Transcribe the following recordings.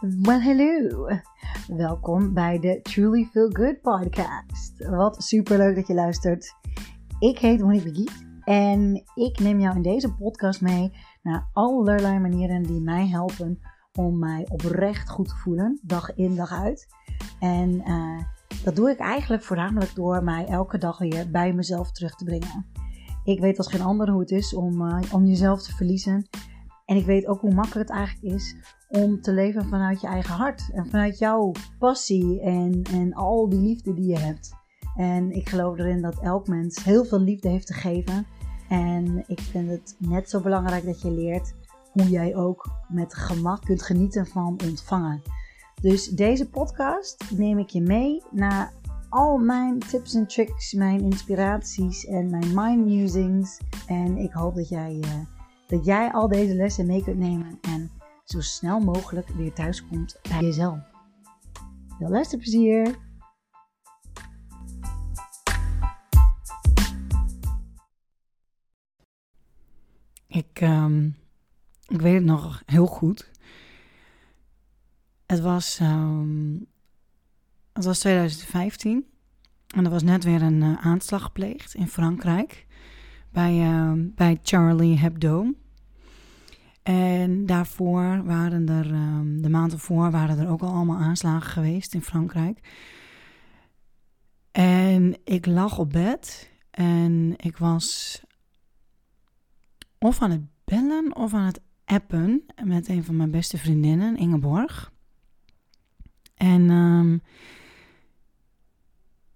Well, hello. Welkom bij de Truly Feel Good podcast. Wat super leuk dat je luistert. Ik heet Monique Begiet en ik neem jou in deze podcast mee naar allerlei manieren die mij helpen om mij oprecht goed te voelen, dag in dag uit. En uh, dat doe ik eigenlijk voornamelijk door mij elke dag weer bij mezelf terug te brengen. Ik weet als geen ander hoe het is om, uh, om jezelf te verliezen. En ik weet ook hoe makkelijk het eigenlijk is om te leven vanuit je eigen hart. En vanuit jouw passie en, en al die liefde die je hebt. En ik geloof erin dat elk mens heel veel liefde heeft te geven. En ik vind het net zo belangrijk dat je leert hoe jij ook met gemak kunt genieten van ontvangen. Dus deze podcast neem ik je mee naar al mijn tips en tricks, mijn inspiraties en mijn mind musings. En ik hoop dat jij, uh, dat jij al deze lessen mee kunt nemen en zo snel mogelijk weer thuis komt bij jezelf. Veel luisterplezier! Ik, um, ik weet het nog heel goed. Het was, um, het was 2015 en er was net weer een uh, aanslag gepleegd in Frankrijk bij, uh, bij Charlie Hebdo. En daarvoor waren er, um, de maand ervoor waren er ook al allemaal aanslagen geweest in Frankrijk. En ik lag op bed en ik was of aan het bellen of aan het appen met een van mijn beste vriendinnen, Ingeborg. En um,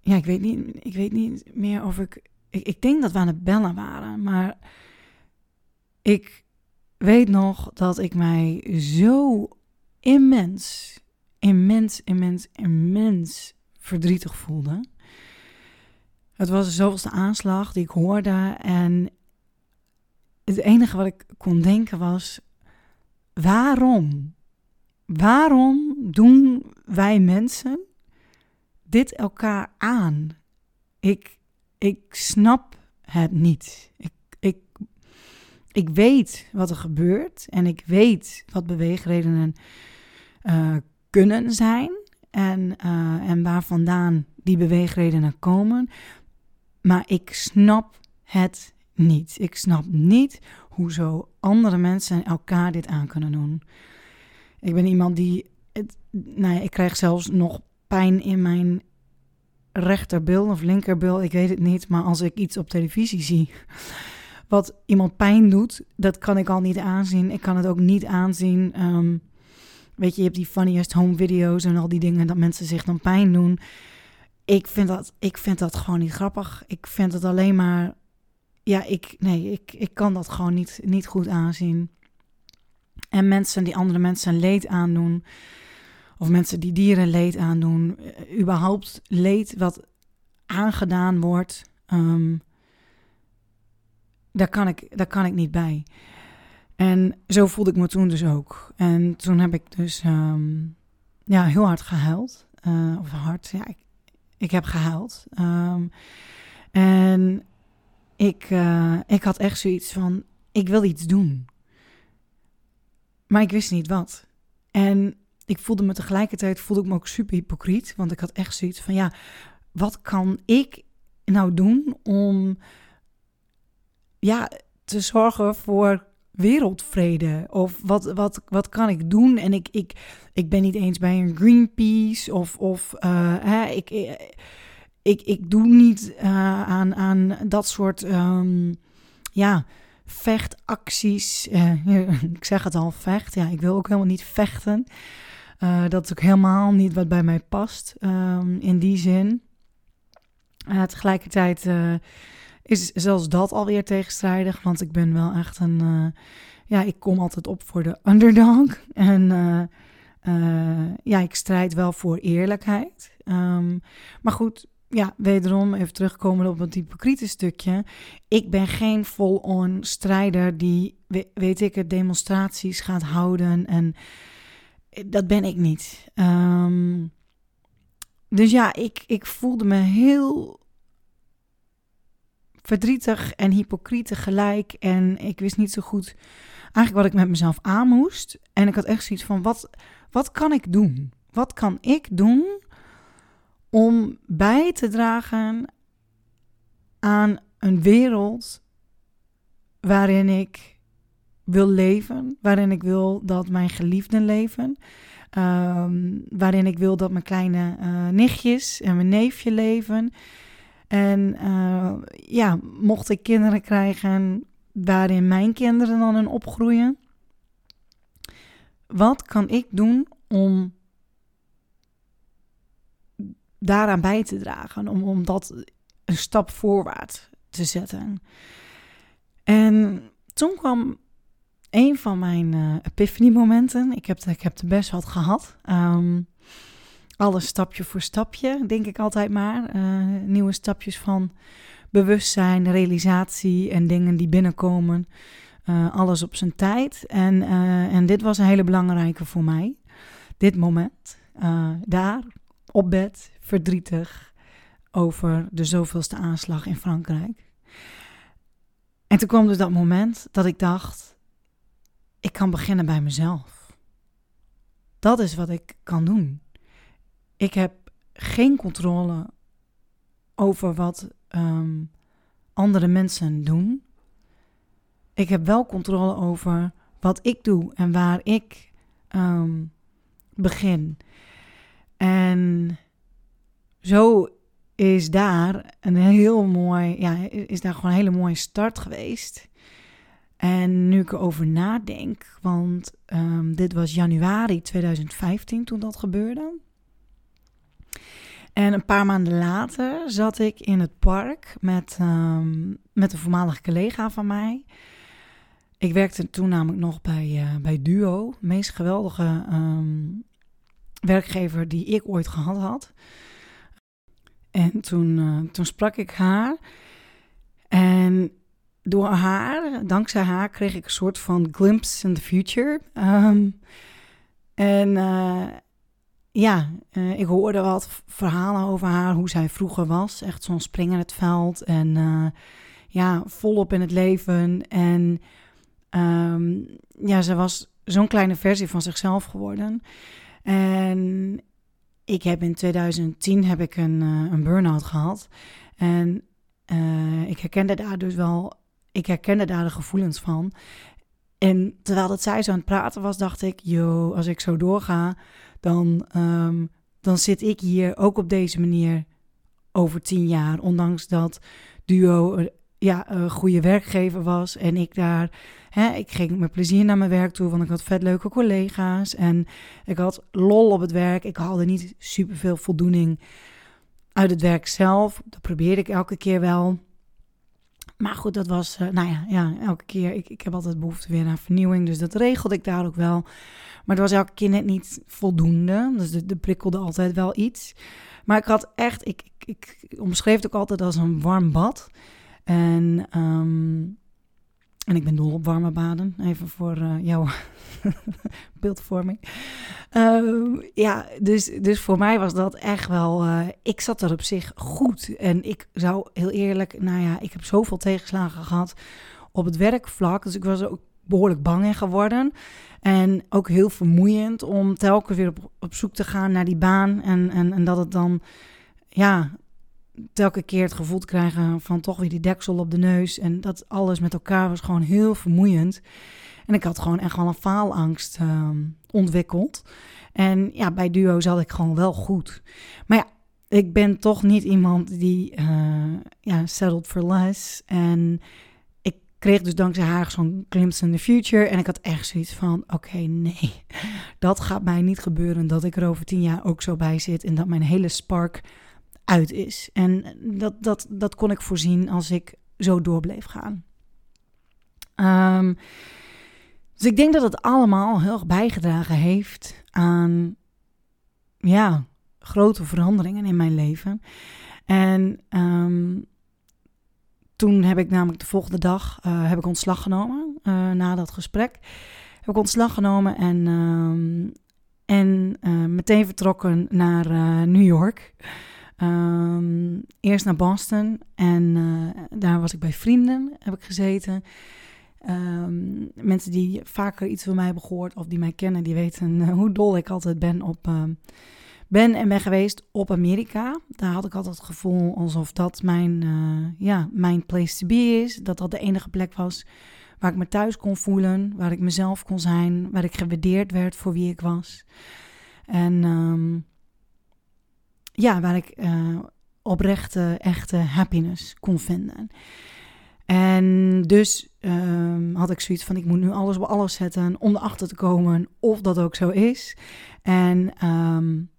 ja, ik weet, niet, ik weet niet meer of ik, ik. Ik denk dat we aan het bellen waren, maar ik weet nog dat ik mij zo immens, immens, immens, immens verdrietig voelde. Het was de zoveelste aanslag die ik hoorde en het enige wat ik kon denken was: waarom? Waarom doen wij mensen dit elkaar aan? Ik, ik snap het niet. Ik, ik, weet wat er gebeurt en ik weet wat beweegredenen uh, kunnen zijn en, uh, en waar vandaan die beweegredenen komen. Maar ik snap het niet. Ik snap niet hoezo andere mensen elkaar dit aan kunnen doen. Ik ben iemand die. Het, nou ja, ik krijg zelfs nog pijn in mijn rechterbil of linkerbil. Ik weet het niet. Maar als ik iets op televisie zie. Wat iemand pijn doet, dat kan ik al niet aanzien. Ik kan het ook niet aanzien. Um, weet je, je hebt die funniest home video's en al die dingen dat mensen zich dan pijn doen. Ik vind dat, ik vind dat gewoon niet grappig. Ik vind het alleen maar ja, ik, nee, ik, ik kan dat gewoon niet, niet goed aanzien. En mensen die andere mensen leed aandoen, of mensen die dieren leed aandoen, eh, überhaupt leed wat aangedaan wordt, um, daar, kan ik, daar kan ik niet bij. En zo voelde ik me toen dus ook. En toen heb ik dus um, ja, heel hard gehuild. Uh, of hard, ja, ik, ik heb gehuild. Um, en ik, uh, ik had echt zoiets van: ik wil iets doen. Maar ik wist niet wat. En ik voelde me tegelijkertijd voelde ik me ook super hypocriet. Want ik had echt zoiets van: ja, wat kan ik nou doen om ja, te zorgen voor wereldvrede? Of wat, wat, wat kan ik doen? En ik, ik, ik ben niet eens bij een Greenpeace of, of uh, hè, ik, ik, ik doe niet uh, aan, aan dat soort um, ja, vechtacties. Ik zeg het al, vecht. Ja, ik wil ook helemaal niet vechten. Dat is ook helemaal niet wat bij mij past um, in die zin. tegelijkertijd is zelfs dat alweer tegenstrijdig, want ik ben wel echt een. ja, ik kom altijd op voor de underdog. En ja, ik strijd wel voor eerlijkheid. Um, maar goed, ja, wederom even terugkomen op het hypocriete stukje. Ik ben geen full-on strijder die, weet ik het, demonstraties gaat houden. En dat ben ik niet. Um, dus ja, ik, ik voelde me heel verdrietig en hypocriet tegelijk. En ik wist niet zo goed eigenlijk wat ik met mezelf aan moest. En ik had echt zoiets van, wat, Wat kan ik doen? Wat kan ik doen om bij te dragen aan een wereld waarin ik wil leven, waarin ik wil dat mijn geliefden leven, ehm, waarin ik wil dat mijn kleine uh, nichtjes en mijn neefje leven. En uh, ja, mocht ik kinderen krijgen waarin mijn kinderen dan in opgroeien, wat kan ik doen om daaraan bij te dragen, om, om dat een stap voorwaarts te zetten? En toen kwam een van mijn uh, epiphany-momenten. Ik heb, ik heb best wat gehad. Um, alles stapje voor stapje, denk ik altijd maar. Uh, nieuwe stapjes van bewustzijn, realisatie en dingen die binnenkomen. Uh, alles op zijn tijd. En, en dit was een hele belangrijke voor mij. Dit moment. daar, op bed, verdrietig over de zoveelste aanslag in Frankrijk. En toen kwam dus dat moment dat ik dacht: ik kan beginnen bij mezelf. Dat is wat ik kan doen. Ik heb geen controle over wat um, andere mensen doen. Ik heb wel controle over wat ik doe en waar ik um, begin. En zo is daar een heel mooi, ja, is daar gewoon een hele mooie start geweest. En nu ik erover nadenk, want um, dit was januari 2015 toen dat gebeurde. En een paar maanden later zat ik in het park met, um, met een voormalige collega van mij. Ik werkte toen namelijk nog bij, uh, bij Duo, de meest geweldige um, werkgever die ik ooit gehad had. En toen, uh, toen sprak ik haar. En door haar, dankzij haar, kreeg ik een soort van glimpse in the future. Um, en uh, ja, uh, ik hoorde wat verhalen over haar, hoe zij vroeger was. Echt zo'n spring in het veld en uh, ja, volop in het leven. En um, ja, ze was zo'n kleine versie van zichzelf geworden. En ik heb in 2010 heb ik een, een burn-out gehad. En ik herkende daar dus wel ik herkende daar de gevoelens van. En terwijl dat zij zo aan het praten was, dacht ik, yo, als ik zo doorga, dan, um, dan zit ik hier ook op deze manier over tien jaar. Ondanks dat Duo ja, een goede werkgever was en ik daar, hè, ik ging met plezier naar mijn werk toe, want ik had vet leuke collega's en ik had lol op het werk. Ik haalde niet superveel voldoening uit het werk zelf. Dat probeerde ik elke keer wel. Maar goed, dat was, uh, nou ja, ja, elke keer. Ik, ik heb altijd behoefte weer naar vernieuwing. Dus dat regelde ik daar ook wel. Maar het was elke keer net niet voldoende. Dus er prikkelde altijd wel iets. Maar ik had echt, ik, ik, ik omschreef het ook altijd als een warm bad. En um, en ik ben dol op warme baden, even voor uh, jouw beeldvorming. Uh, ja, dus, dus voor mij was dat echt wel. Uh, ik zat er op zich goed. En ik zou heel eerlijk, nou ja, ik heb zoveel tegenslagen gehad op het werkvlak. Dus ik was ook behoorlijk bang in geworden. En ook heel vermoeiend om telkens weer op, op zoek te gaan naar die baan. En, en, en dat het dan, ja, telke keer het gevoel te krijgen van toch weer die deksel op de neus. En dat alles met elkaar was gewoon heel vermoeiend. En ik had gewoon echt wel een faalangst uh, ontwikkeld. En ja, bij duo zat ik gewoon wel goed. Maar ja, ik ben toch niet iemand die uh, ja, settled for less. En ik kreeg dus dankzij haar zo'n glimpse in the future. En ik had echt zoiets van, oké, nee, dat gaat mij niet gebeuren. Dat ik er over tien jaar ook zo bij zit. En dat mijn hele spark uit is. En dat, dat, dat kon ik voorzien als ik zo door bleef gaan. Um, dus ik denk dat het allemaal heel erg bijgedragen heeft aan ja, grote veranderingen in mijn leven. En um, toen heb ik namelijk de volgende dag uh, heb ik ontslag genomen uh, na dat gesprek. Heb ik ontslag genomen en, um, en uh, meteen vertrokken naar New York. Um, eerst naar Boston en uh, daar was ik bij vrienden, heb ik gezeten. Ehm, mensen die vaker iets van mij hebben gehoord of die mij kennen, die weten eh, hoe dol ik altijd ben op ehm, ben en ben geweest op Amerika. Daar had ik altijd het gevoel alsof dat mijn, uh, ja, mijn place to be is. Dat dat de enige plek was waar ik me thuis kon voelen, waar ik mezelf kon zijn, waar ik gewaardeerd werd voor wie ik was. En um, ja, waar ik uh, oprechte, echte happiness kon vinden. En dus um, had ik zoiets van: ik moet nu alles op alles zetten om erachter te komen of dat ook zo is. En um,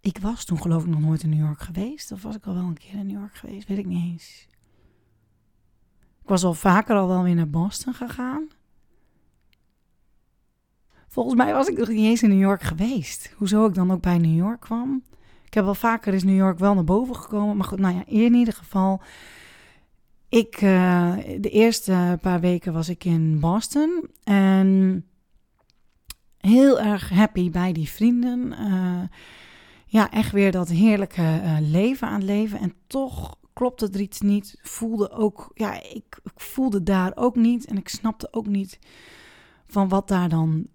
ik was toen, geloof ik, nog nooit in New York geweest. Of was ik al wel een keer in New York geweest? Weet ik niet eens. Ik was al vaker al wel weer naar Boston gegaan. Volgens mij was ik nog niet eens in New York geweest. Hoezo ik dan ook bij New York kwam. Ik heb wel vaker is New York wel naar boven gekomen. Maar goed, nou ja, in ieder geval. Ik, uh, de eerste paar weken was ik in Boston. En heel erg happy bij die vrienden. Uh, ja, echt weer dat heerlijke uh, leven aan leven. En toch klopte er iets niet. Voelde ook, ja, ik, voelde daar ook niet. En ik snapte ook niet van wat daar dan,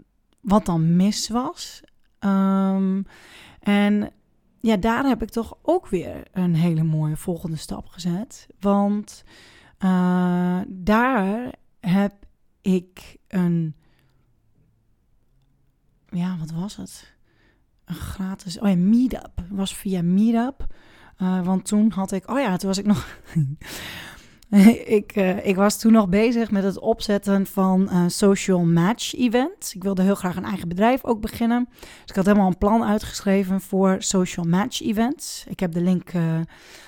wat dan mis was. Um, en ja, daar heb ik toch ook weer een hele mooie volgende stap gezet. Want uh, daar heb ik een. Ja, wat was het? Een gratis. Oh ja, Meetup. was via Meetup. Uh, want toen had ik. Oh ja, toen was ik nog. ik, uh, ik was toen nog bezig met het opzetten van uh, social match events. Ik wilde heel graag een eigen bedrijf ook beginnen. Dus ik had helemaal een plan uitgeschreven voor social match events. Ik heb de link uh,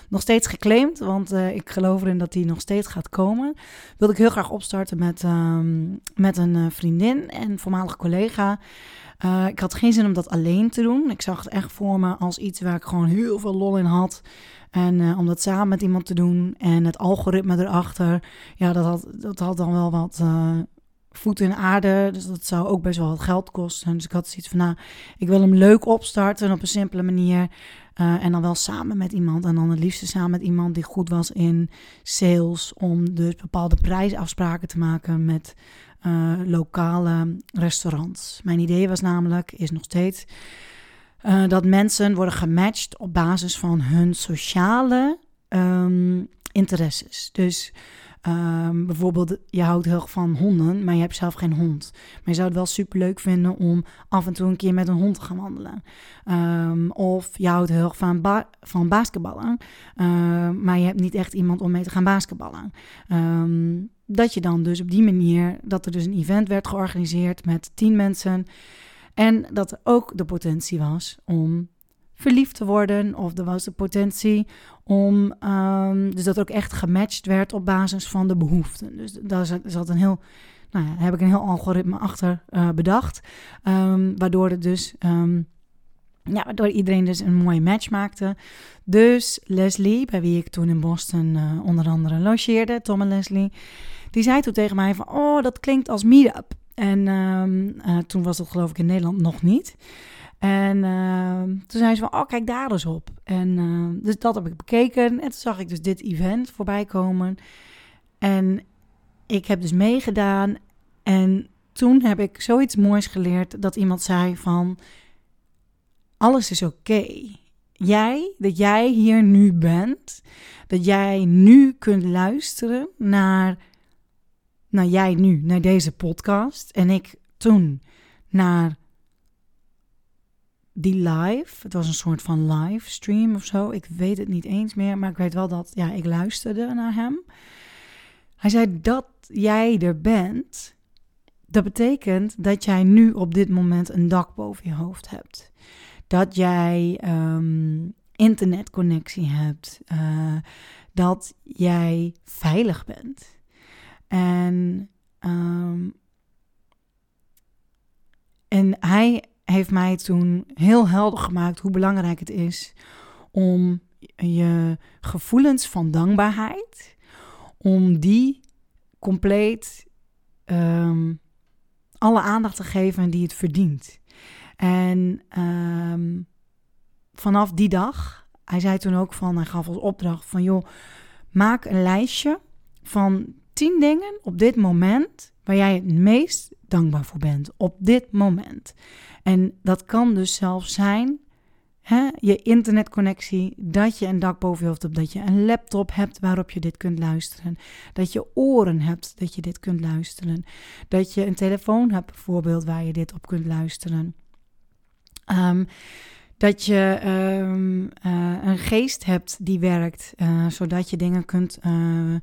nog steeds geclaimd, want ik geloof erin dat die nog steeds gaat komen. Wilde ik heel graag opstarten met, um, met een vriendin en voormalig collega. Ik had geen zin om dat alleen te doen. Ik zag het echt voor me als iets waar ik gewoon heel veel lol in had. En uh, om dat samen met iemand te doen en het algoritme erachter, ja, dat had, dat had dan wel wat uh, voet in aarde. Dus dat zou ook best wel wat geld kosten. Dus ik had zoiets van, nou, ik wil hem leuk opstarten op een simpele manier. Uh, en dan wel samen met iemand. En dan het liefste samen met iemand die goed was in sales. Om dus bepaalde prijsafspraken te maken met lokale restaurants. Mijn idee was namelijk, is nog steeds, uh, dat mensen worden gematcht op basis van hun sociale um, interesses. Dus um, bijvoorbeeld, je houdt heel van honden, maar je hebt zelf geen hond. Maar je zou het wel super leuk vinden om af en toe een keer met een hond te gaan wandelen. Um, of je houdt heel van, van basketballen, maar je hebt niet echt iemand om mee te gaan basketballen. Dat je dan dus op die manier, dat er dus een event werd georganiseerd met tien mensen. En dat er ook de potentie was om verliefd te worden. Of er was de potentie om, um, dus dat ook echt gematcht werd op basis van de behoeften. Dus daar zat een heel, nou ja, heb ik een heel algoritme achter uh, bedacht. Um, waardoor het dus, um, ja, waardoor iedereen dus een mooie match maakte. Dus Leslie, bij wie ik toen in Boston uh, onder andere logeerde, Tom en Leslie, die zei toen tegen mij van, oh, dat klinkt als meetup. En um, uh, toen was dat geloof ik in Nederland nog niet. En uh, toen zei ze van, oh, kijk daar eens op. En uh, dus dat heb ik bekeken. En toen zag ik dus dit event voorbij komen. En ik heb dus meegedaan. En toen heb ik zoiets moois geleerd dat iemand zei van, alles is oké. Jij, dat jij hier nu bent, dat jij nu kunt luisteren naar naar jij nu, naar deze podcast. En ik toen naar die live. Het was een soort van livestream of zo. Ik weet het niet eens meer, maar ik weet wel dat ja, ik luisterde naar hem. Hij zei dat jij er bent. Dat betekent dat jij nu op dit moment een dak boven je hoofd hebt. Dat jij um, internetconnectie hebt. Uh, dat jij veilig bent. En, um, en hij heeft mij toen heel helder gemaakt hoe belangrijk het is om je gevoelens van dankbaarheid, om die compleet um, alle aandacht te geven die het verdient. En um, vanaf die dag, hij zei toen ook van, hij gaf als opdracht van joh, maak een lijstje van tien dingen op dit moment waar jij het meest dankbaar voor bent. Op dit moment. En dat kan dus zelfs zijn hè, je internetconnectie, dat je een dak boven je hoofd hebt, dat je een laptop hebt waarop je dit kunt luisteren, dat je oren hebt dat je dit kunt luisteren, dat je een telefoon hebt bijvoorbeeld waar je dit op kunt luisteren. Um, dat je um, uh, een geest hebt die werkt, uh, zodat je dingen kunt uh,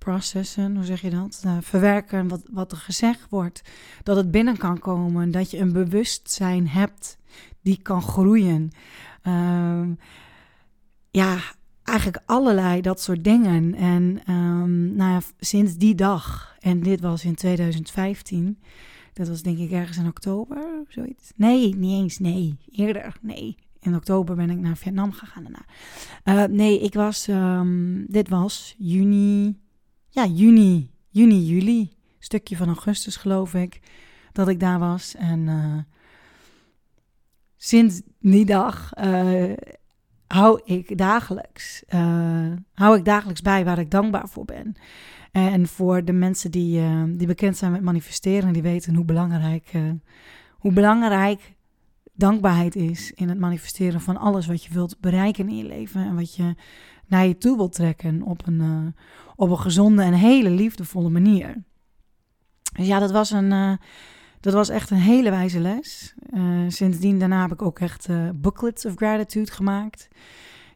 processen, hoe zeg je dat? verwerken wat, wat er gezegd wordt. Dat het binnen kan komen, dat je een bewustzijn hebt die kan groeien. Um, ja, eigenlijk allerlei dat soort dingen. En um, nou ja, sinds die dag, en dit was in 2015, dat was denk ik ergens in oktober, zoiets. Nee, niet eens, nee, eerder, nee. In oktober ben ik naar Vietnam gegaan daarna. Uh, nee, ik was, um, dit was juni, ja, juni, juni, juli. Stukje van augustus geloof ik, dat ik daar was. En uh, sinds die dag uh, hou ik dagelijks, uh, hou ik dagelijks bij waar ik dankbaar voor ben. En voor de mensen die, die bekend zijn met manifesteren, die weten hoe belangrijk, hoe belangrijk dankbaarheid is in het manifesteren van alles wat je wilt bereiken in je leven en wat je naar je toe wilt trekken op een, op een gezonde en hele liefdevolle manier. Dus ja, dat was een dat was echt een hele wijze les. Uh, sindsdien daarna heb ik ook echt booklets of gratitude gemaakt.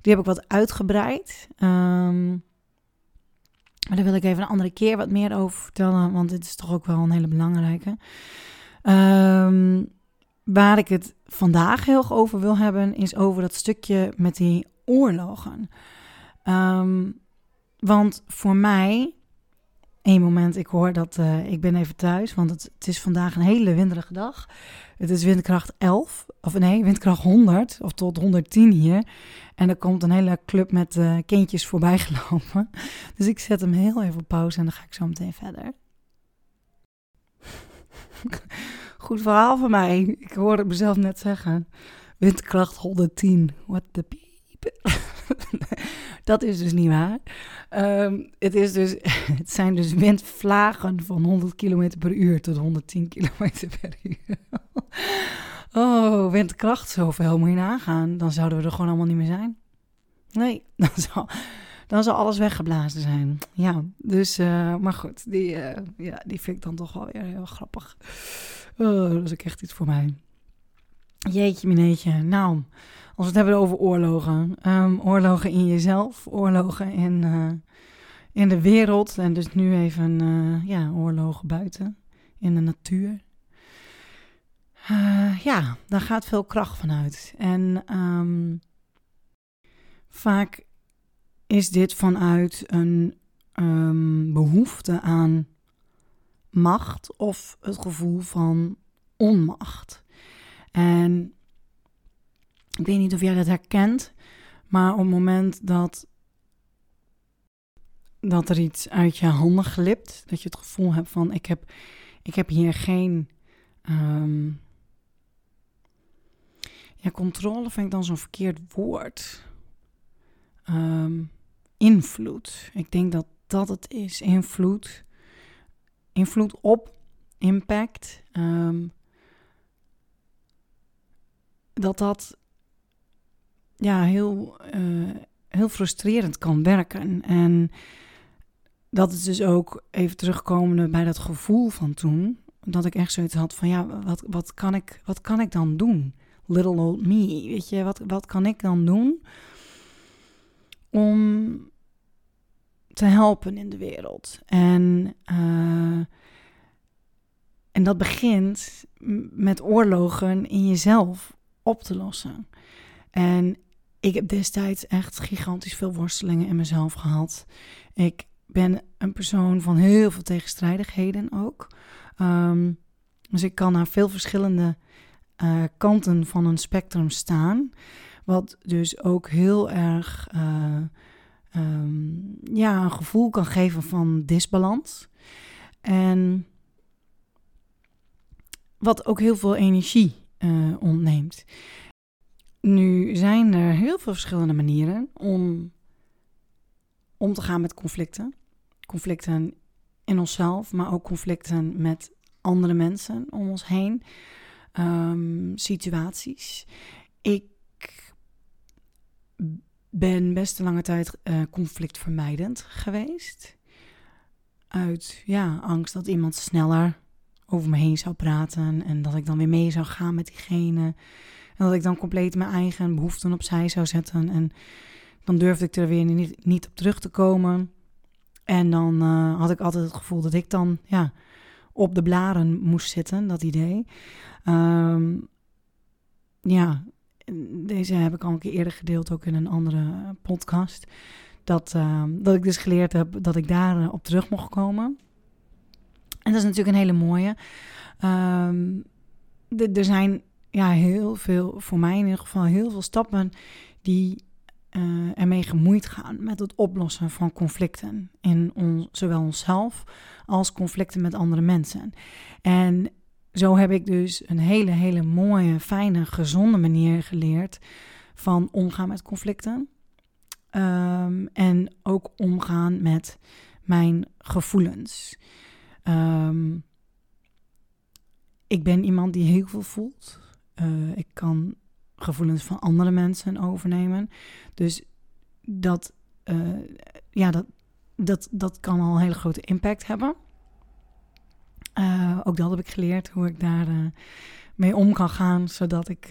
Die heb ik wat uitgebreid. Um, maar daar wil ik even een andere keer wat meer over vertellen, want dit is toch ook wel een hele belangrijke. Um, waar ik het vandaag heel over wil hebben, is over dat stukje met die oorlogen. Um, want voor mij Eén moment, ik hoor dat uh, ik ben even thuis, want het, het, is vandaag een hele winderige dag. Het is windkracht 11, of nee, windkracht 100, of tot 110 hier. En er komt een hele club met uh, kindjes voorbij gelopen. Dus ik zet hem heel even op pauze en dan ga ik zo meteen verder. Goed verhaal van mij. Ik hoorde mezelf net zeggen. Windkracht 110. What the piep. dat is dus niet waar. Um, het, is dus, het zijn dus windvlagen van 100 km per uur tot 110 km per uur. oh, windkracht zoveel moet je nagaan. Dan zouden we er gewoon allemaal niet meer zijn. Nee, dan zou, dan zou alles weggeblazen zijn. Ja, dus, uh, maar goed, die, uh, ja, die vind ik dan toch wel weer heel grappig. Oh, dat is ook echt iets voor mij. Jeetje, mineetje. Nou, als we het hebben over oorlogen. Um, oorlogen in jezelf, oorlogen in, uh, in de wereld. En dus nu even uh, ja, oorlogen buiten, in de natuur. Uh, ja, daar gaat veel kracht vanuit. En um, vaak is dit vanuit een um, behoefte aan macht of het gevoel van onmacht. En ik weet niet of jij dat herkent, maar op het moment dat, dat er iets uit je handen glipt, dat je het gevoel hebt van ik heb, ik heb hier geen. Um, ja, controle vind ik dan zo'n verkeerd woord. Um, invloed. Ik denk dat dat het is. Invloed. Invloed op. Impact. Um, dat dat ja, heel, uh, heel frustrerend kan werken. En dat is dus ook even terugkomende bij dat gevoel van toen. Dat ik echt zoiets had van ja, wat, wat, kan, ik, wat kan ik dan doen? Little old me, weet je, wat, wat kan ik dan doen om te helpen in de wereld? En, uh, en dat begint met oorlogen in jezelf op te lossen. En ik heb destijds echt gigantisch veel worstelingen in mezelf gehad. Ik ben een persoon van heel veel tegenstrijdigheden ook. Um, dus ik kan naar veel verschillende uh, kanten van een spectrum staan. Wat dus ook heel erg uh, um, ja, een gevoel kan geven van disbalans. En wat ook heel veel energie uh, ontneemt. Nu zijn er heel veel verschillende manieren om om te gaan met conflicten. Conflicten in onszelf, maar ook conflicten met andere mensen om ons heen, um, situaties. Ik ben best een lange tijd uh, conflictvermijdend geweest. Uit ja, angst dat iemand sneller over me heen zou praten en dat ik dan weer mee zou gaan met diegene. En dat ik dan compleet mijn eigen behoeften opzij zou zetten. En dan durfde ik er weer niet, niet op terug te komen. En dan uh, had ik altijd het gevoel dat ik dan ja, op de blaren moest zitten, dat idee. Um, ja, deze heb ik al een keer eerder gedeeld, ook in een andere podcast. Dat, uh, dat ik dus geleerd heb dat ik daar uh, op terug mocht komen. En dat is natuurlijk een hele mooie. Um, er zijn ja, heel veel, voor mij in ieder geval, heel veel stappen die uh, ermee gemoeid gaan met het oplossen van conflicten. In zowel onszelf als conflicten met andere mensen. En zo heb ik dus een hele, hele mooie, fijne, gezonde manier geleerd van omgaan met conflicten. Um, en ook omgaan met mijn gevoelens. Um, ik ben iemand die heel veel voelt. Uh, ik kan gevoelens van andere mensen overnemen. Dus dat, uh, ja, dat, dat, dat kan al een hele grote impact hebben. Uh, ook dat heb ik geleerd, hoe ik daar mee om kan gaan, zodat ik,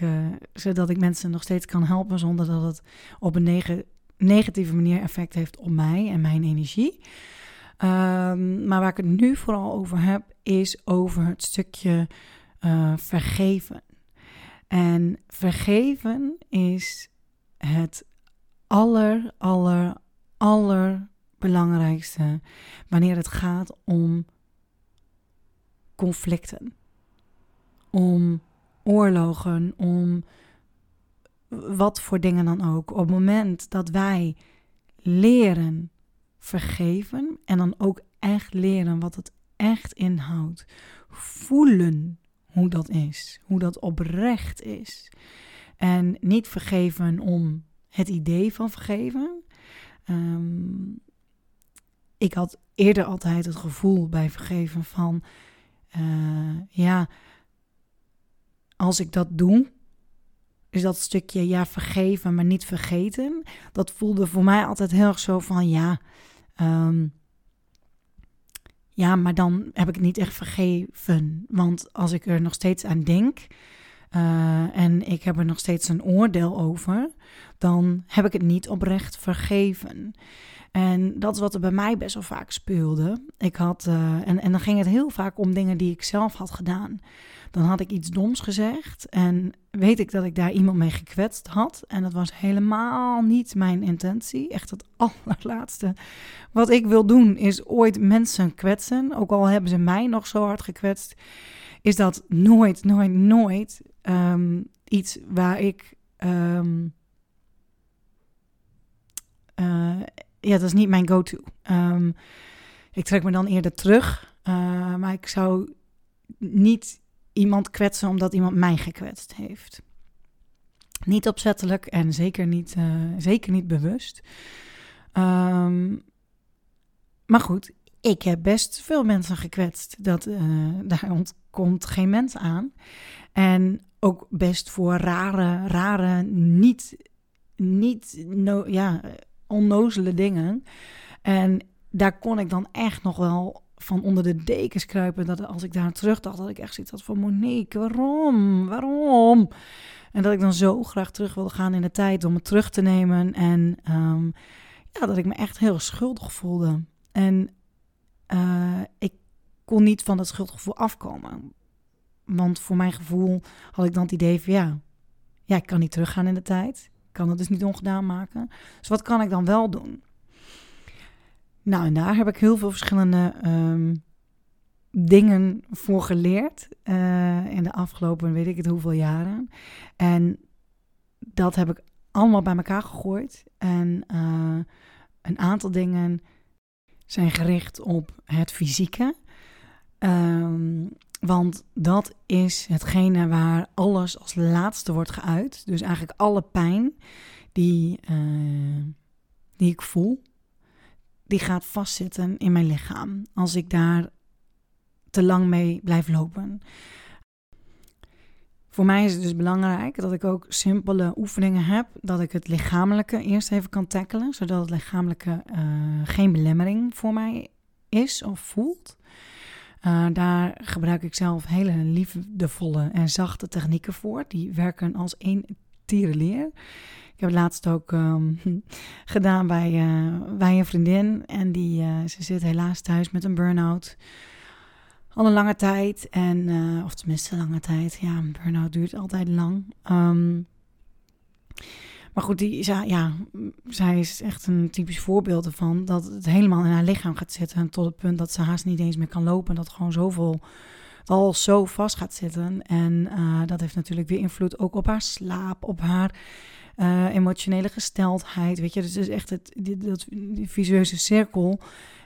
zodat ik mensen nog steeds kan helpen zonder dat het op een neg negatieve manier effect heeft op mij en mijn energie. Um, maar waar ik het nu vooral over heb, is over het stukje vergeven. En vergeven is het aller, aller, allerbelangrijkste wanneer het gaat om conflicten, om oorlogen, om wat voor dingen dan ook. Op het moment dat wij leren vergeven en dan ook echt leren wat het echt inhoudt, voelen hoe dat is, hoe dat oprecht is. En niet vergeven om het idee van vergeven. Um, ik had eerder altijd het gevoel bij vergeven van, uh, ja, als ik dat doe, is dat stukje ja vergeven, maar niet vergeten. Dat voelde voor mij altijd heel erg zo van, ja, um, ja, maar dan heb ik het niet echt vergeven. Want als ik er nog steeds aan denk uh, en ik heb er nog steeds een oordeel over, dan heb ik het niet oprecht vergeven. En dat is wat er bij mij best wel vaak speelde. Ik had, uh, en, en dan ging het heel vaak om dingen die ik zelf had gedaan. Dan had ik iets doms gezegd en weet ik dat ik daar iemand mee gekwetst had. En dat was helemaal niet mijn intentie. Echt het allerlaatste wat ik wil doen is ooit mensen kwetsen. Ook al hebben ze mij nog zo hard gekwetst. Is dat nooit, nooit, nooit um, iets waar ik... Um, uh, ja, dat is niet mijn go-to. Um, ik trek me dan eerder terug. Uh, maar ik zou niet iemand kwetsen omdat iemand mij gekwetst heeft. Niet opzettelijk en zeker niet, uh, zeker niet bewust. Um, maar goed, ik heb best veel mensen gekwetst. Dat, uh, daar ontkomt geen mens aan. En ook best voor rare, rare, niet, niet no, ja, onnozele dingen. En daar kon ik dan echt nog wel van onder de dekens kruipen. Dat als ik daar terug dacht, dat ik echt zoiets had van Monique, waarom? Waarom? En dat ik dan zo graag terug wilde gaan in de tijd om het terug te nemen. En um, ja, dat ik me echt heel schuldig voelde. En uh, ik kon niet van dat schuldgevoel afkomen. Want voor mijn gevoel had ik dan het idee van ja, ja, ik kan niet teruggaan in de tijd. Kan het dus niet ongedaan maken. Dus wat kan ik dan wel doen? Nou, en daar heb ik heel veel verschillende um, dingen voor geleerd uh, in de afgelopen weet ik het hoeveel jaren. En dat heb ik allemaal bij elkaar gegooid. En uh, een aantal dingen zijn gericht op het fysieke. Um, want dat is hetgene waar alles als laatste wordt geuit. Dus eigenlijk alle pijn die, uh, die ik voel, die gaat vastzitten in mijn lichaam als ik daar te lang mee blijf lopen. Voor mij is het dus belangrijk dat ik ook simpele oefeningen heb, dat ik het lichamelijke eerst even kan tackelen, zodat het lichamelijke uh, geen belemmering voor mij is of voelt. Uh, daar gebruik ik zelf hele liefdevolle en zachte technieken voor. Die werken als één tierenleer. Ik heb het laatst ook um, gedaan bij, uh, bij een vriendin. En die, uh, ze zit helaas thuis met een burn-out. Al een lange tijd. En, of tenminste lange tijd. Ja, een burn-out duurt altijd lang. Um, maar goed, die, ja, zij is echt een typisch voorbeeld ervan. Dat het helemaal in haar lichaam gaat zitten. Tot het punt dat ze haast niet eens meer kan lopen. Dat gewoon zoveel al zo vast gaat zitten. En uh, dat heeft natuurlijk weer invloed ook op haar slaap, op haar uh, emotionele gesteldheid. Weet je, dus is echt het, die, dat, die visueuze cirkel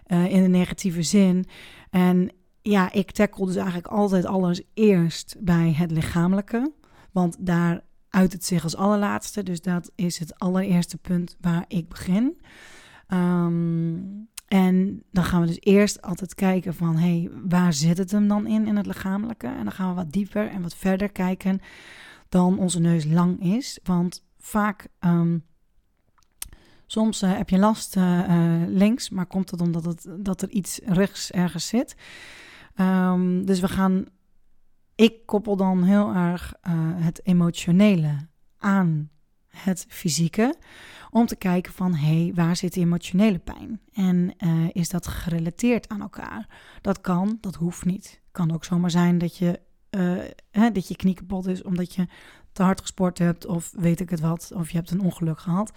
uh, in de negatieve zin. En ja, ik tackle dus eigenlijk altijd alles eerst bij het lichamelijke. Want daar uit het zich als allerlaatste. Dus dat is het allereerste punt waar ik begin. Um, en dan gaan we dus eerst altijd kijken van, hé, hey, waar zit het hem dan in, in het lichamelijke? En dan gaan we wat dieper en wat verder kijken dan onze neus lang is. Want vaak, um, soms uh, heb je last uh, uh, links, maar komt het omdat het, dat er iets rechts ergens zit. Um, dus we gaan, ik koppel dan heel erg het emotionele aan het fysieke. Om te kijken van, hé, hey, waar zit die emotionele pijn? En uh, is dat gerelateerd aan elkaar? Dat kan, dat hoeft niet. Kan ook zomaar zijn dat je, uh, hè, dat je knie kapot is omdat je te hard gesport hebt of weet ik het wat. Of je hebt een ongeluk gehad.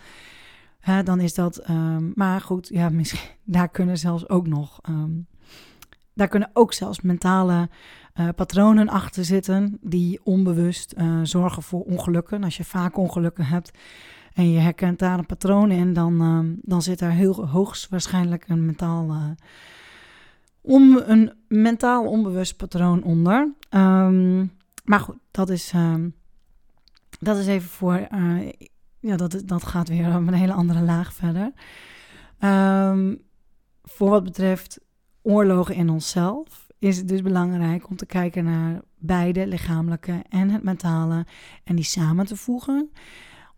Dan is dat, um, maar goed, ja, misschien, daar kunnen zelfs ook nog... Um, daar kunnen ook zelfs mentale uh, patronen achter zitten die onbewust uh, zorgen voor ongelukken. Als je vaak ongelukken hebt en je herkent daar een patroon in, dan, uh, dan zit daar heel hoogstwaarschijnlijk een mentaal, om, een mentaal onbewust patroon onder. Um, maar goed, dat is, um, dat is even voor. Ja, dat, dat gaat weer op een hele andere laag verder. Um, voor wat betreft oorlogen in onszelf is het dus belangrijk om te kijken naar beide, lichamelijke en het mentale, en die samen te voegen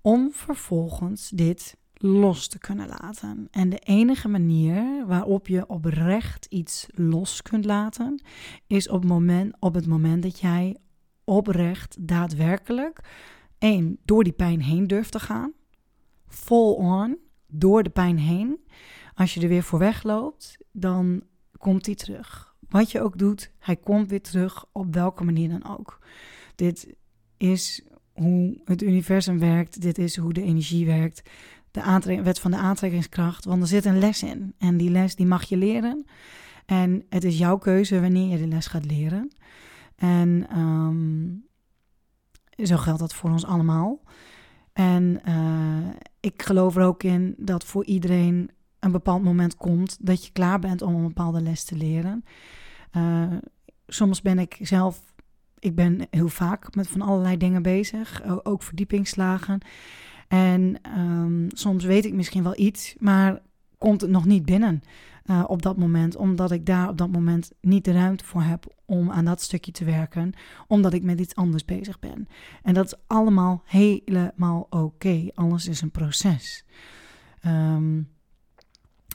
om vervolgens dit los te kunnen laten. En de enige manier waarop je oprecht iets los kunt laten, is op, moment, op het moment dat jij oprecht daadwerkelijk, één, door die pijn heen durft te gaan, full on, door de pijn heen. Als je er weer voor wegloopt, dan komt hij terug. Wat je ook doet, hij komt weer terug op welke manier dan ook. Dit is hoe het universum werkt. Dit is hoe de energie werkt. De wet van de aantrekkingskracht. Want er zit een les in. En die les die mag je leren. En het is jouw keuze wanneer je de les gaat leren. En um, zo geldt dat voor ons allemaal. En uh, ik geloof er ook in dat voor iedereen een bepaald moment komt dat je klaar bent om een bepaalde les te leren. Uh, soms ben ik zelf ik ben heel vaak met van allerlei dingen bezig, ook verdiepingsslagen. En um, soms weet ik misschien wel iets, maar komt het nog niet binnen uh, op dat moment, omdat ik daar op dat moment niet de ruimte voor heb om aan dat stukje te werken, omdat ik met iets anders bezig ben. En dat is allemaal helemaal oké. Alles is een proces. Um,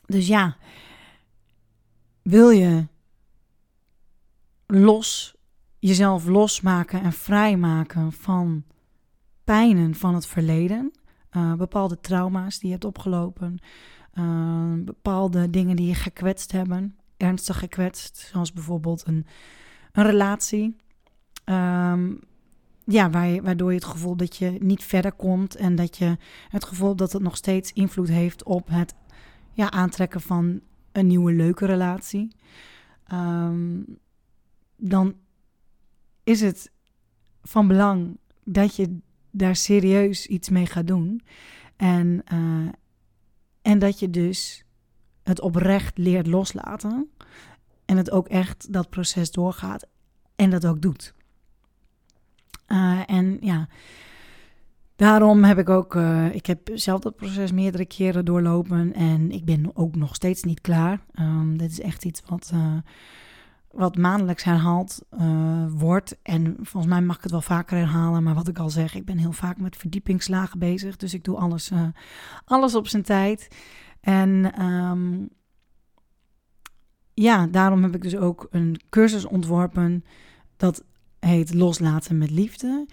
dus ja, wil je los jezelf losmaken en vrijmaken van pijnen van het verleden. Uh, bepaalde trauma's die je hebt opgelopen. Uh, bepaalde dingen die je gekwetst hebben. Ernstig gekwetst. Zoals bijvoorbeeld een, een relatie. Um, ja, waardoor je het gevoel dat je niet verder komt. En dat je het gevoel dat het nog steeds invloed heeft op het ja, aantrekken van een nieuwe leuke relatie. Um, dan is het van belang dat je daar serieus iets mee gaat doen. En, uh, en dat je dus het oprecht leert loslaten. En het ook echt dat proces doorgaat en dat ook doet. Uh, en ja, daarom heb ik ook, uh, ik heb zelf dat proces meerdere keren doorlopen en ik ben ook nog steeds niet klaar. Um, dit is echt iets wat, wat maandelijks herhaald uh, wordt. En volgens mij mag ik het wel vaker herhalen, maar wat ik al zeg, ik ben heel vaak met verdiepingslagen bezig. Dus ik doe alles, alles op zijn tijd. En um, ja, daarom heb ik dus ook een cursus ontworpen dat heet Loslaten met Liefde.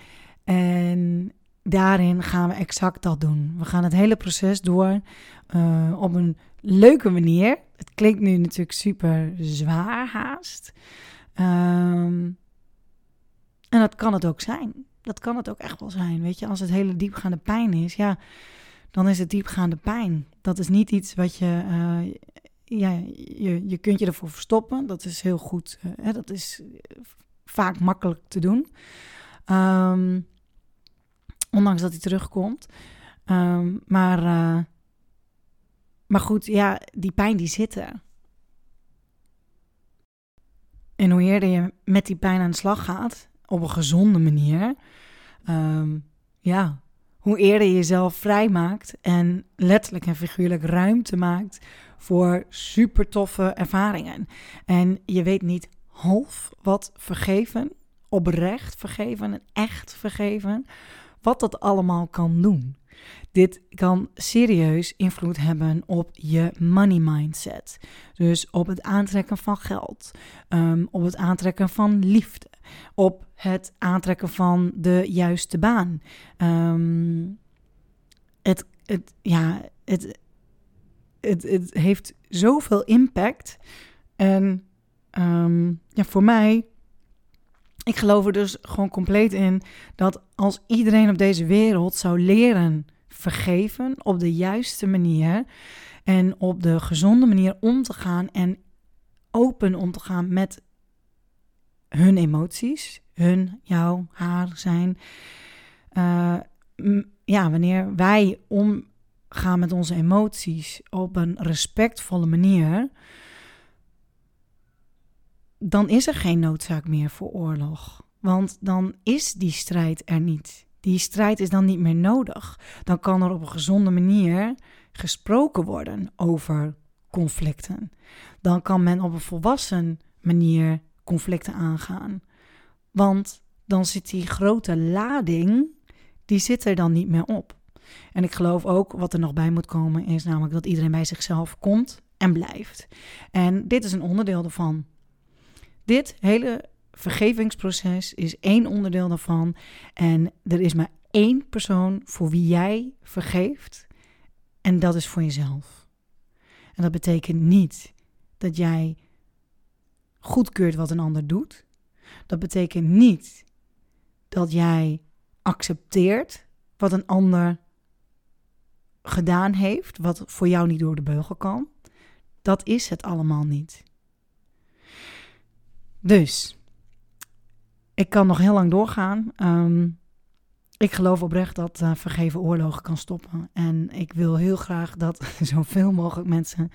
En daarin gaan we exact dat doen. We gaan het hele proces door uh, op een leuke manier. Het klinkt nu natuurlijk super zwaar haast. Um, en dat kan het ook zijn. Dat kan het ook echt wel zijn. Weet je, als het hele diepgaande pijn is, ja, dan is het diepgaande pijn. Dat is niet iets wat je. Uh, ja, je, je kunt je ervoor verstoppen. Dat is heel goed. Uh, hè, dat is vaak makkelijk te doen. Um, ondanks dat hij terugkomt. Um, maar, uh, maar goed, ja, die pijn die zit er. En hoe eerder je met die pijn aan de slag gaat, op een gezonde manier, um, ja, hoe eerder je jezelf vrijmaakt en letterlijk en figuurlijk ruimte maakt voor super toffe ervaringen. En je weet niet half wat vergeven, oprecht vergeven en echt vergeven, wat dat allemaal kan doen. Dit kan serieus invloed hebben op je money mindset. Dus op het aantrekken van geld, um, op het aantrekken van liefde, op het aantrekken van de juiste baan. Um, het, het, ja, het, het, het heeft zoveel impact. En um, ja, voor mij ik geloof er dus gewoon compleet in dat als iedereen op deze wereld zou leren vergeven op de juiste manier en op de gezonde manier om te gaan en open om te gaan met hun emoties, hun, jou, haar, zijn. Uh, ja, wanneer wij omgaan met onze emoties op een respectvolle manier, dan is er geen noodzaak meer voor oorlog. Want dan is die strijd er niet. Die strijd is dan niet meer nodig. Dan kan er op een gezonde manier gesproken worden over conflicten. Dan kan men op een volwassen manier conflicten aangaan. Want dan zit die grote lading, die zit er dan niet meer op. En ik geloof ook, wat er nog bij moet komen, is namelijk dat iedereen bij zichzelf komt en blijft. En dit is een onderdeel ervan. Dit hele vergevingsproces is één onderdeel daarvan. En er is maar één persoon voor wie jij vergeeft. En dat is voor jezelf. En dat betekent niet dat jij goedkeurt wat een ander doet. Dat betekent niet dat jij accepteert wat een ander gedaan heeft, wat voor jou niet door de beugel kan. Dat is het allemaal niet. Dus, ik kan nog heel lang doorgaan. Um, ik geloof oprecht dat uh, vergeven oorlogen kan stoppen. En ik wil heel graag dat zoveel mogelijk mensen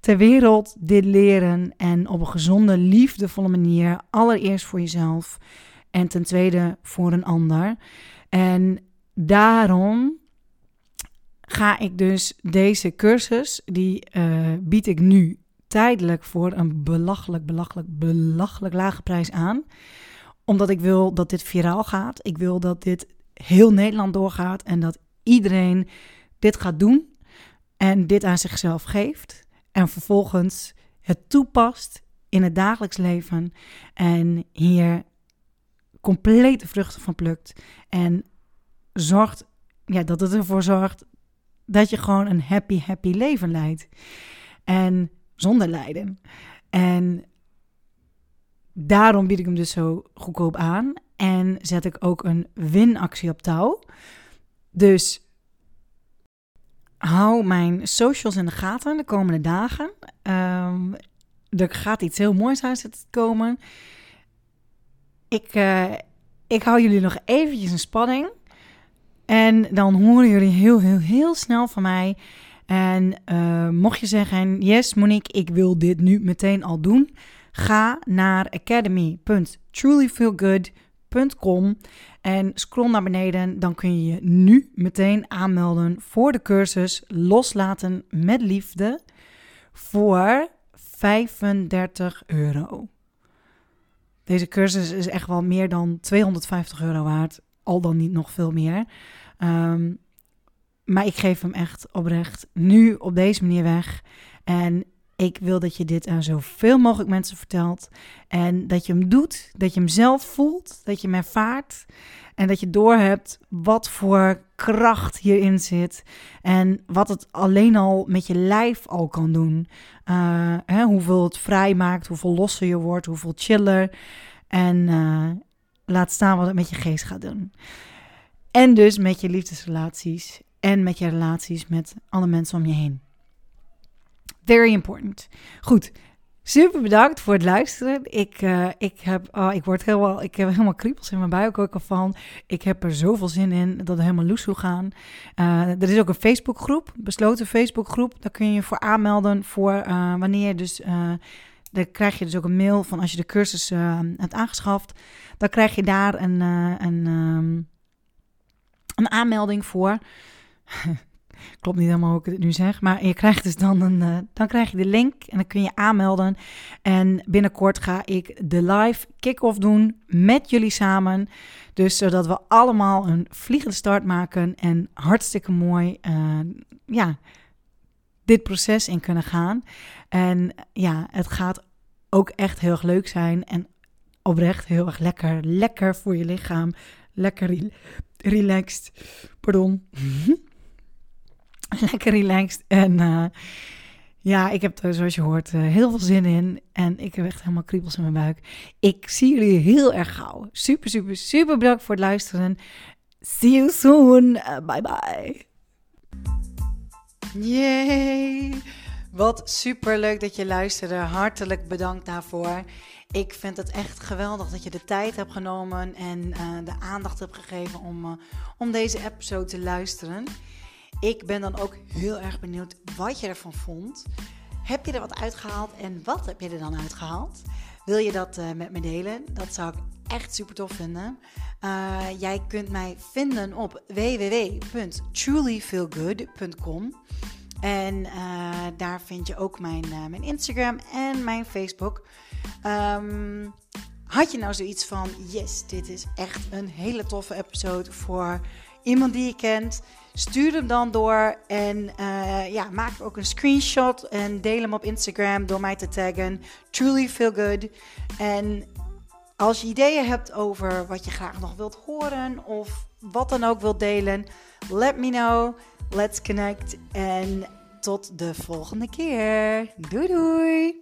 ter wereld dit leren. En op een gezonde, liefdevolle manier. Allereerst voor jezelf. En ten tweede voor een ander. En daarom ga ik dus deze cursus, die uh, bied ik nu tijdelijk voor een belachelijk, belachelijk, belachelijk lage prijs aan. Omdat ik wil dat dit viraal gaat. Ik wil dat dit heel Nederland doorgaat en dat iedereen dit gaat doen en dit aan zichzelf geeft. En vervolgens het toepast in het dagelijks leven en hier complete vruchten van plukt. En zorgt, ja, dat het ervoor zorgt dat je gewoon een happy, happy leven leidt. En zonder lijden. En daarom bied ik hem dus zo goedkoop aan. En zet ik ook een winactie op touw. Dus hou mijn socials in de gaten de komende dagen. Um, er gaat iets heel moois aan zitten komen. Ik, uh, ik hou jullie nog eventjes in spanning. En dan horen jullie heel, heel, heel snel van mij. En uh, mocht je zeggen, yes Monique, ik wil dit nu meteen al doen. Ga naar academy.trulyfeelgood.com en scroll naar beneden. Dan kun je je nu meteen aanmelden voor de cursus Loslaten met Liefde voor 35 euro. Deze cursus is echt wel meer dan 250 euro waard. Al dan niet nog veel meer. Ehm, maar ik geef hem echt oprecht nu op deze manier weg. En ik wil dat je dit aan zoveel mogelijk mensen vertelt. En dat je hem doet, dat je hem zelf voelt, dat je hem ervaart. En dat je doorhebt wat voor kracht hierin zit. En wat het alleen al met je lijf al kan doen. Uh, hè, hoeveel het vrij maakt, hoeveel losser je wordt, hoeveel chiller. En uh, laat staan wat het met je geest gaat doen. En dus met je liefdesrelaties. En met je relaties met alle mensen om je heen. Very important. Goed. Super bedankt voor het luisteren. Ik, uh, ik, heb, oh, ik, word helemaal, ik heb helemaal kriebels in mijn buik ook al van. Ik heb er zoveel zin in dat het helemaal loes gaan. Uh, er is ook een Facebookgroep, besloten Facebookgroep. Daar kun je voor aanmelden voor uh, wanneer dus... dan krijg je dus ook een mail van als je de cursus hebt aangeschaft. Dan krijg je daar een, een, um, een aanmelding voor. Klopt niet helemaal hoe ik het nu zeg. Maar je krijgt dus dan een. Uh, dan krijg je de link en dan kun je aanmelden. En binnenkort ga ik de live kick-off doen met jullie samen. Dus zodat we allemaal een vliegende start maken. En hartstikke mooi. Uh, ja, dit proces in kunnen gaan. En ja, het gaat ook echt heel erg leuk zijn. En oprecht heel erg lekker. Lekker voor je lichaam. Lekker re relaxed. Pardon. lekker relaxed. En uh, ja, ik heb er zoals je hoort uh, heel veel zin in. En ik heb echt helemaal kriebels in mijn buik. Ik zie jullie heel erg gauw. Super, super, super bedankt voor het luisteren. See you soon. Uh, bye bye. Yay! Wat super leuk dat je luisterde. Hartelijk bedankt daarvoor. Ik vind het echt geweldig dat je de tijd hebt genomen en de aandacht hebt gegeven om, om deze episode te luisteren. Ik ben dan ook heel erg benieuwd wat je ervan vond. Heb je er wat uitgehaald en wat heb je er dan uitgehaald? Wil je dat uh, met me delen? Dat zou ik echt super tof vinden. Uh, jij kunt mij vinden op www.trulyfeelgood.com. En uh, daar vind je ook mijn, Instagram en mijn Facebook. Um, had je nou zoiets van: yes, dit is echt een hele toffe episode voor iemand die je kent? Stuur hem dan door en uh, ja, maak ook een screenshot en deel hem op Instagram door mij te taggen. Truly feel good. En als je ideeën hebt over wat je graag nog wilt horen of wat dan ook wilt delen, let me know. Let's connect en tot de volgende keer. Doei doei!